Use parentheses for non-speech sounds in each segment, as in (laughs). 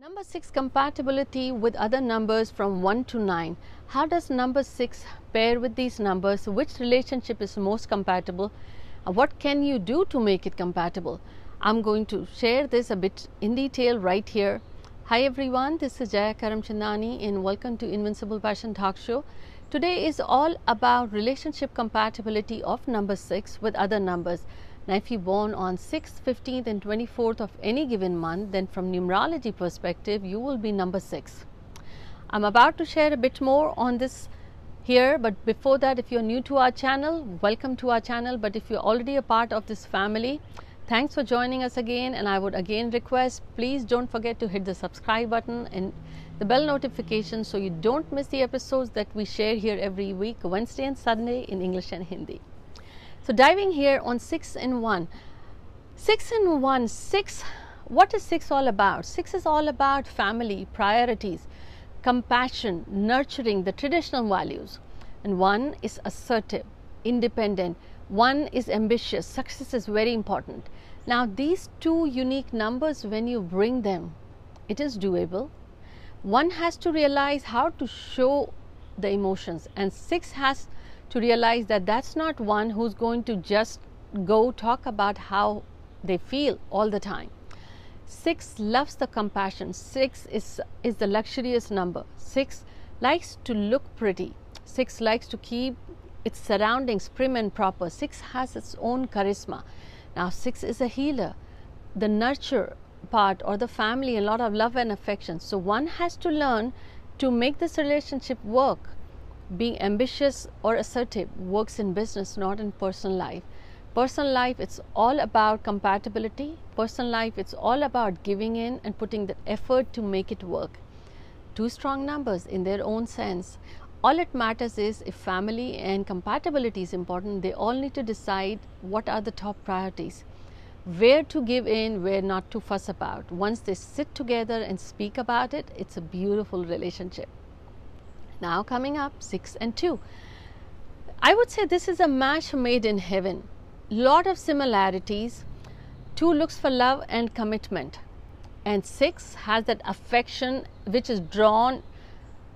Number 6 compatibility with other numbers from 1 to 9. How does number 6 pair with these numbers? Which relationship is most compatible? What can you do to make it compatible? I'm going to share this a bit in detail right here. Hi everyone, this is Jaya Karamchandani and welcome to Invincible Passion Talk Show. Today is all about relationship compatibility of number 6 with other numbers. Now, if you're born on 6th, 15th, and 24th of any given month, then from numerology perspective, you will be number 6. I'm about to share a bit more on this here, but before that, if you're new to our channel, welcome to our channel. But if you're already a part of this family, thanks for joining us again. And I would again request please don't forget to hit the subscribe button and the bell notification so you don't miss the episodes that we share here every week, Wednesday and Sunday in English and Hindi. So, diving here on 6 and 1. 6 and 1, 6, what is 6 all about? 6 is all about family, priorities, compassion, nurturing the traditional values. And 1 is assertive, independent, 1 is ambitious, success is very important. Now, these two unique numbers, when you bring them, it is doable. One has to realize how to show the emotions, and 6 has to realize that that's not one who's going to just go talk about how they feel all the time. Six loves the compassion. Six is, is the luxurious number. Six likes to look pretty. Six likes to keep its surroundings prim and proper. Six has its own charisma. Now, six is a healer. The nurture part or the family, a lot of love and affection. So, one has to learn to make this relationship work being ambitious or assertive works in business, not in personal life. Personal life, it's all about compatibility. Personal life, it's all about giving in and putting the effort to make it work. Two strong numbers in their own sense. All it matters is if family and compatibility is important, they all need to decide what are the top priorities, where to give in, where not to fuss about. Once they sit together and speak about it, it's a beautiful relationship. Now, coming up, 6 and 2. I would say this is a match made in heaven. Lot of similarities. 2 looks for love and commitment, and 6 has that affection which is drawn.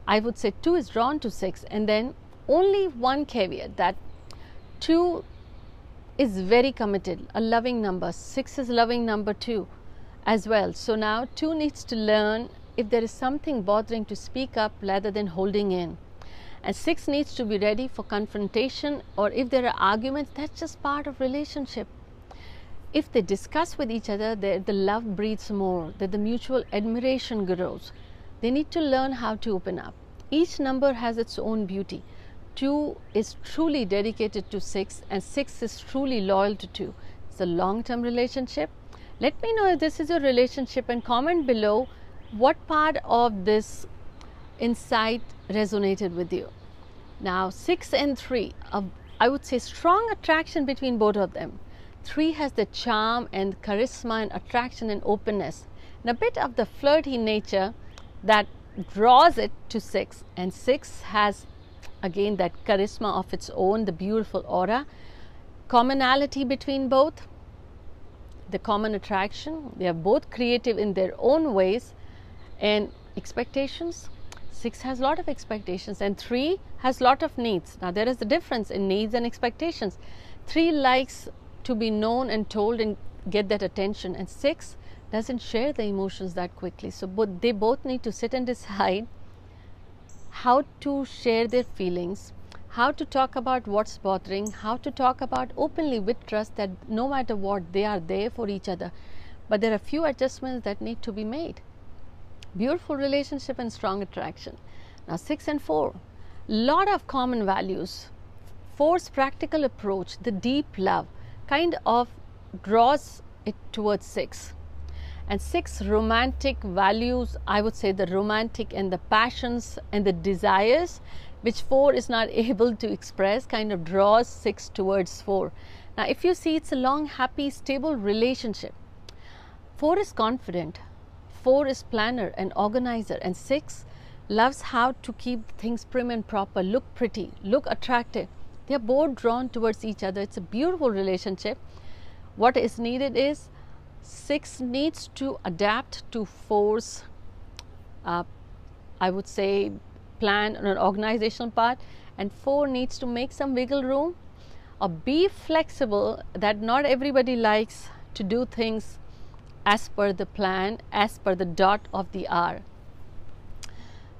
I would say 2 is drawn to 6, and then only one caveat that 2 is very committed, a loving number. 6 is loving number 2 as well. So now 2 needs to learn if there is something bothering to speak up rather than holding in. And 6 needs to be ready for confrontation or if there are arguments, that's just part of relationship. If they discuss with each other, the, the love breathes more, that the mutual admiration grows. They need to learn how to open up. Each number has its own beauty. 2 is truly dedicated to 6 and 6 is truly loyal to 2. It's a long term relationship. Let me know if this is your relationship and comment below what part of this insight resonated with you. Now, 6 and 3, uh, I would say strong attraction between both of them. 3 has the charm and charisma and attraction and openness, and a bit of the flirty nature that draws it to 6. And 6 has again that charisma of its own, the beautiful aura. Commonality between both, the common attraction, they are both creative in their own ways and expectations? 6 has a lot of expectations and 3 has a lot of needs. Now there is a difference in needs and expectations. 3 likes to be known and told and get that attention and 6 doesn't share the emotions that quickly. So both they both need to sit and (laughs) decide how to share their feelings how to talk about what's bothering how to talk about openly with trust that no matter what they are there for each other. But there are few adjustments that need to be made beautiful relationship and strong attraction. Now, 6 and 4, lot of common values. Four's practical approach, the deep love, kind of draws it towards 6. And 6 romantic values, I would say the romantic and the passions and the desires, which 4 is not (laughs) able to express, kind of draws 6 towards 4. Now, if you see, it's a long, happy, stable relationship. 4 is confident, 4 is planner and organizer and 6 loves how to keep things prim and proper, look pretty, look attractive. They are both drawn towards each other. It's a beautiful relationship. What is needed is 6 needs to adapt to 4's uh, I would say, plan or an organizational part, and four needs to make some wiggle room or be flexible that not everybody likes to do things as per the plan, as per the dot of the R.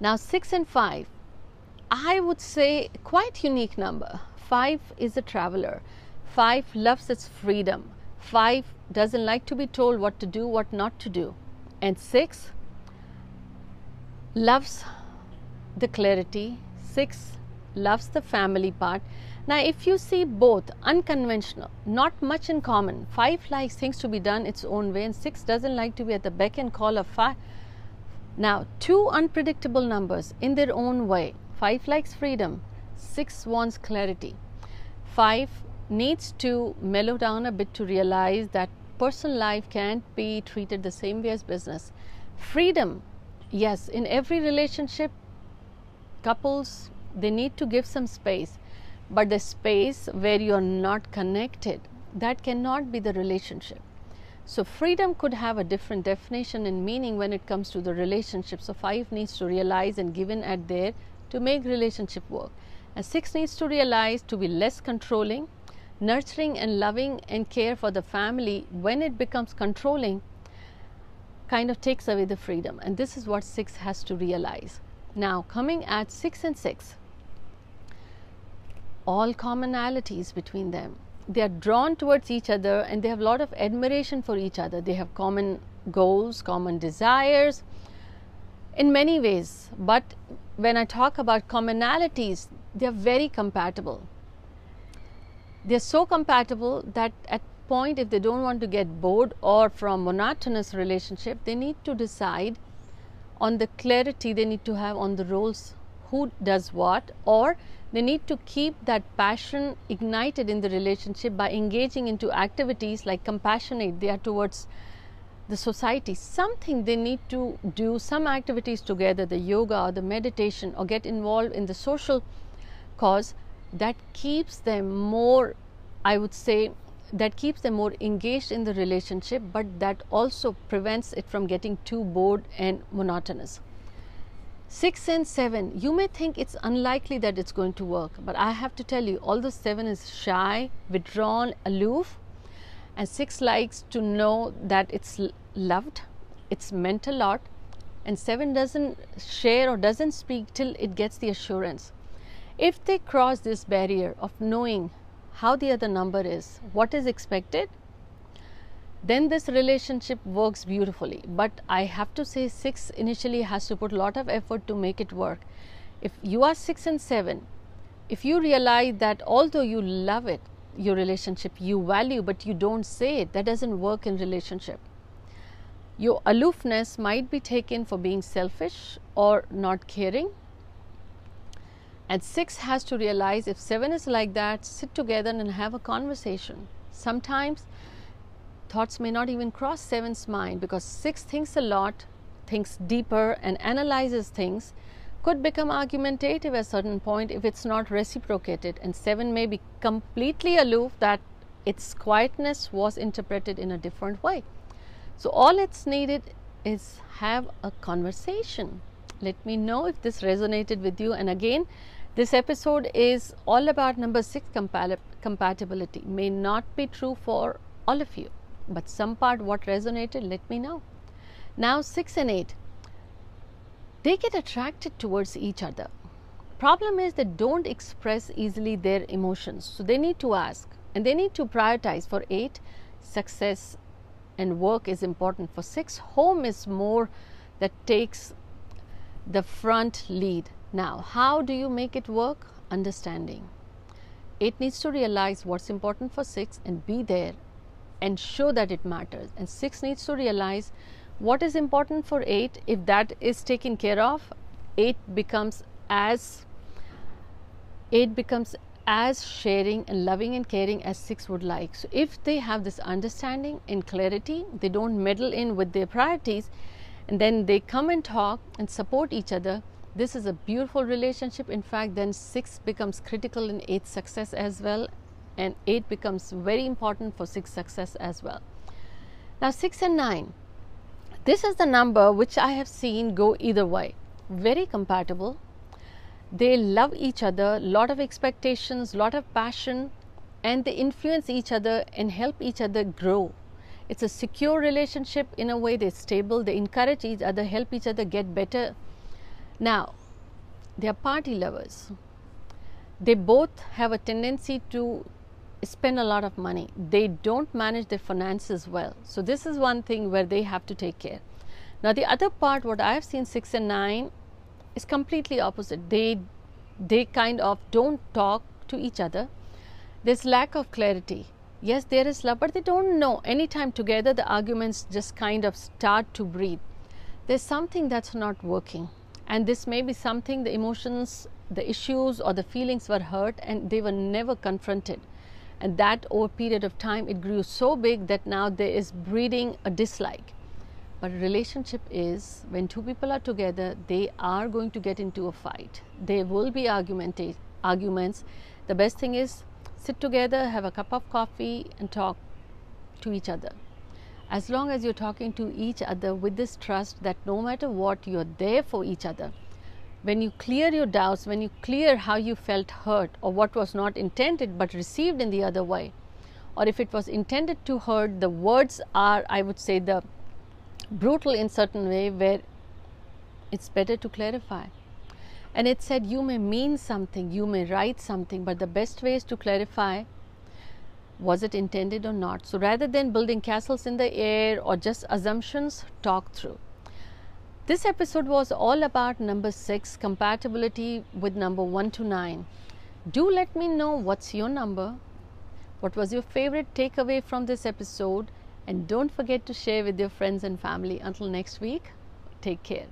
Now, 6 and 5, I would say quite unique number. 5 is a traveler. 5 loves its freedom. 5 doesn't like to be told what to do, what not to do. And 6 loves the clarity. 6 loves the family part. Now, if you see both unconventional, not much in common, 5 likes things to be done its own way, and 6 doesn't like to be at the beck and call of 5. Now, two unpredictable numbers in their own way. 5 likes freedom, 6 wants clarity. 5 needs to mellow down a bit to realize that personal life can't be treated the same way as business. Freedom, yes, in every relationship, couples they need to give some space, but the space where you are not connected, that cannot be the relationship. So, freedom could have a different definition and meaning when it comes to the relationship. So, five needs to realize and give in at there to make relationship work. And six needs to realize to be less controlling, nurturing and loving and care for the family when it becomes controlling kind of takes away the freedom and this is what 6 has to realize now coming at 6 and 6 all commonalities between them. They are drawn towards each other and they have a lot of admiration for each other. They have common goals common desires in many ways. But when i talk about commonalities they are very compatible. They're so compatible that at point if they don't want to get bored or from monotonous relationship they need to decide on the clarity they need to have on the roles who does what or they need to keep that passion ignited in the relationship by engaging into activities like compassionate they are towards the society something they need to do some activities together the yoga or the meditation or get involved in the social cause that keeps them more, I would say, that keeps them more engaged in the relationship, but that also prevents it from getting too bored and monotonous. 6 and 7, you may think it's unlikely that it's going to work, but I have to tell you, although 7 is shy, withdrawn, aloof, and 6 likes to know that it's loved, it's meant a lot, and 7 doesn't share or doesn't speak till it gets the assurance. If they cross this barrier of knowing how the other number is, what is expected, then this relationship works beautifully. But I have to say, six initially has to put a lot of effort to make it work. If you are six and seven, if you realize that although you love it, your relationship, you value, but you don't say it, that doesn't work in relationship. Your aloofness might be taken for being selfish or not caring and 6 has to realize if 7 is like that, sit together and have a conversation. Sometimes thoughts may not even cross seven's mind because 6 thinks a lot, thinks deeper, and analyzes things. Could become argumentative at a certain point if it's not reciprocated, and 7 may be completely aloof that its quietness was interpreted in a different way. So, all it's needed is have a conversation. Let me know if this resonated with you, and again, this episode is all about number six compatibility. May not be true for all of you, but some part what resonated, let me know. Now, six and eight, they get attracted towards each other. Problem is they don't express easily their emotions, so they need to ask and they need to prioritize. For eight, success and work is important. For six, home is more that takes the front lead now, how do you make it work? Understanding. It needs to realize what's important for 6 and be there and show that it matters. And 6 needs to realize what is important for 8. If that is taken care of, 8 becomes as 8 becomes as sharing and loving and caring as 6 would like. So, if they have this understanding and clarity, they don't meddle in with their priorities and then they come and talk and support each other, this is a beautiful relationship. In fact, then six becomes critical in eight success as well, and eight becomes very important for six success as well. Now, six and nine, This is the number which I have seen go either way. Very compatible. They love each other, lot of expectations, lot of passion, and they influence each other and help each other grow. It's a secure relationship in a way, they're stable, they encourage each other, help each other get better. Now, they are party lovers. They both have a tendency to spend a lot of money. They don't manage their finances well. So, this is one thing where they have to take care. Now, the other part, what I have seen 6 and 9 is completely opposite. They, they kind of don't talk to each other. There's lack of clarity. Yes, there is love, but they don't know. Anytime together, the arguments just kind of start to breathe. There's something that's not working. And this may be something the emotions, the issues, or the feelings were hurt and they were never confronted and that over a period of time it grew so big that now there is breeding a dislike. But relationship is when two people are together they are going to get into a fight. There will be arguments. The best thing is sit together have a cup of coffee and talk to each other. As long as you're talking to each other with this trust that no matter what you're there for each other when you clear your doubts, when you clear how you felt hurt or what was not intended but received in the other way, or if it was intended to hurt, the words are, I would say, the brutal in certain way where it's better to clarify. And it said, you may mean something, you may write something, but the best way is to clarify was it intended or not. So rather than building castles in the air or just assumptions, talk through. This episode was all about number 6 compatibility with number 1 to 9. Do let me know what's your number, what was your favorite takeaway from this episode, and don't forget to share with your friends and family. Until next week, take care.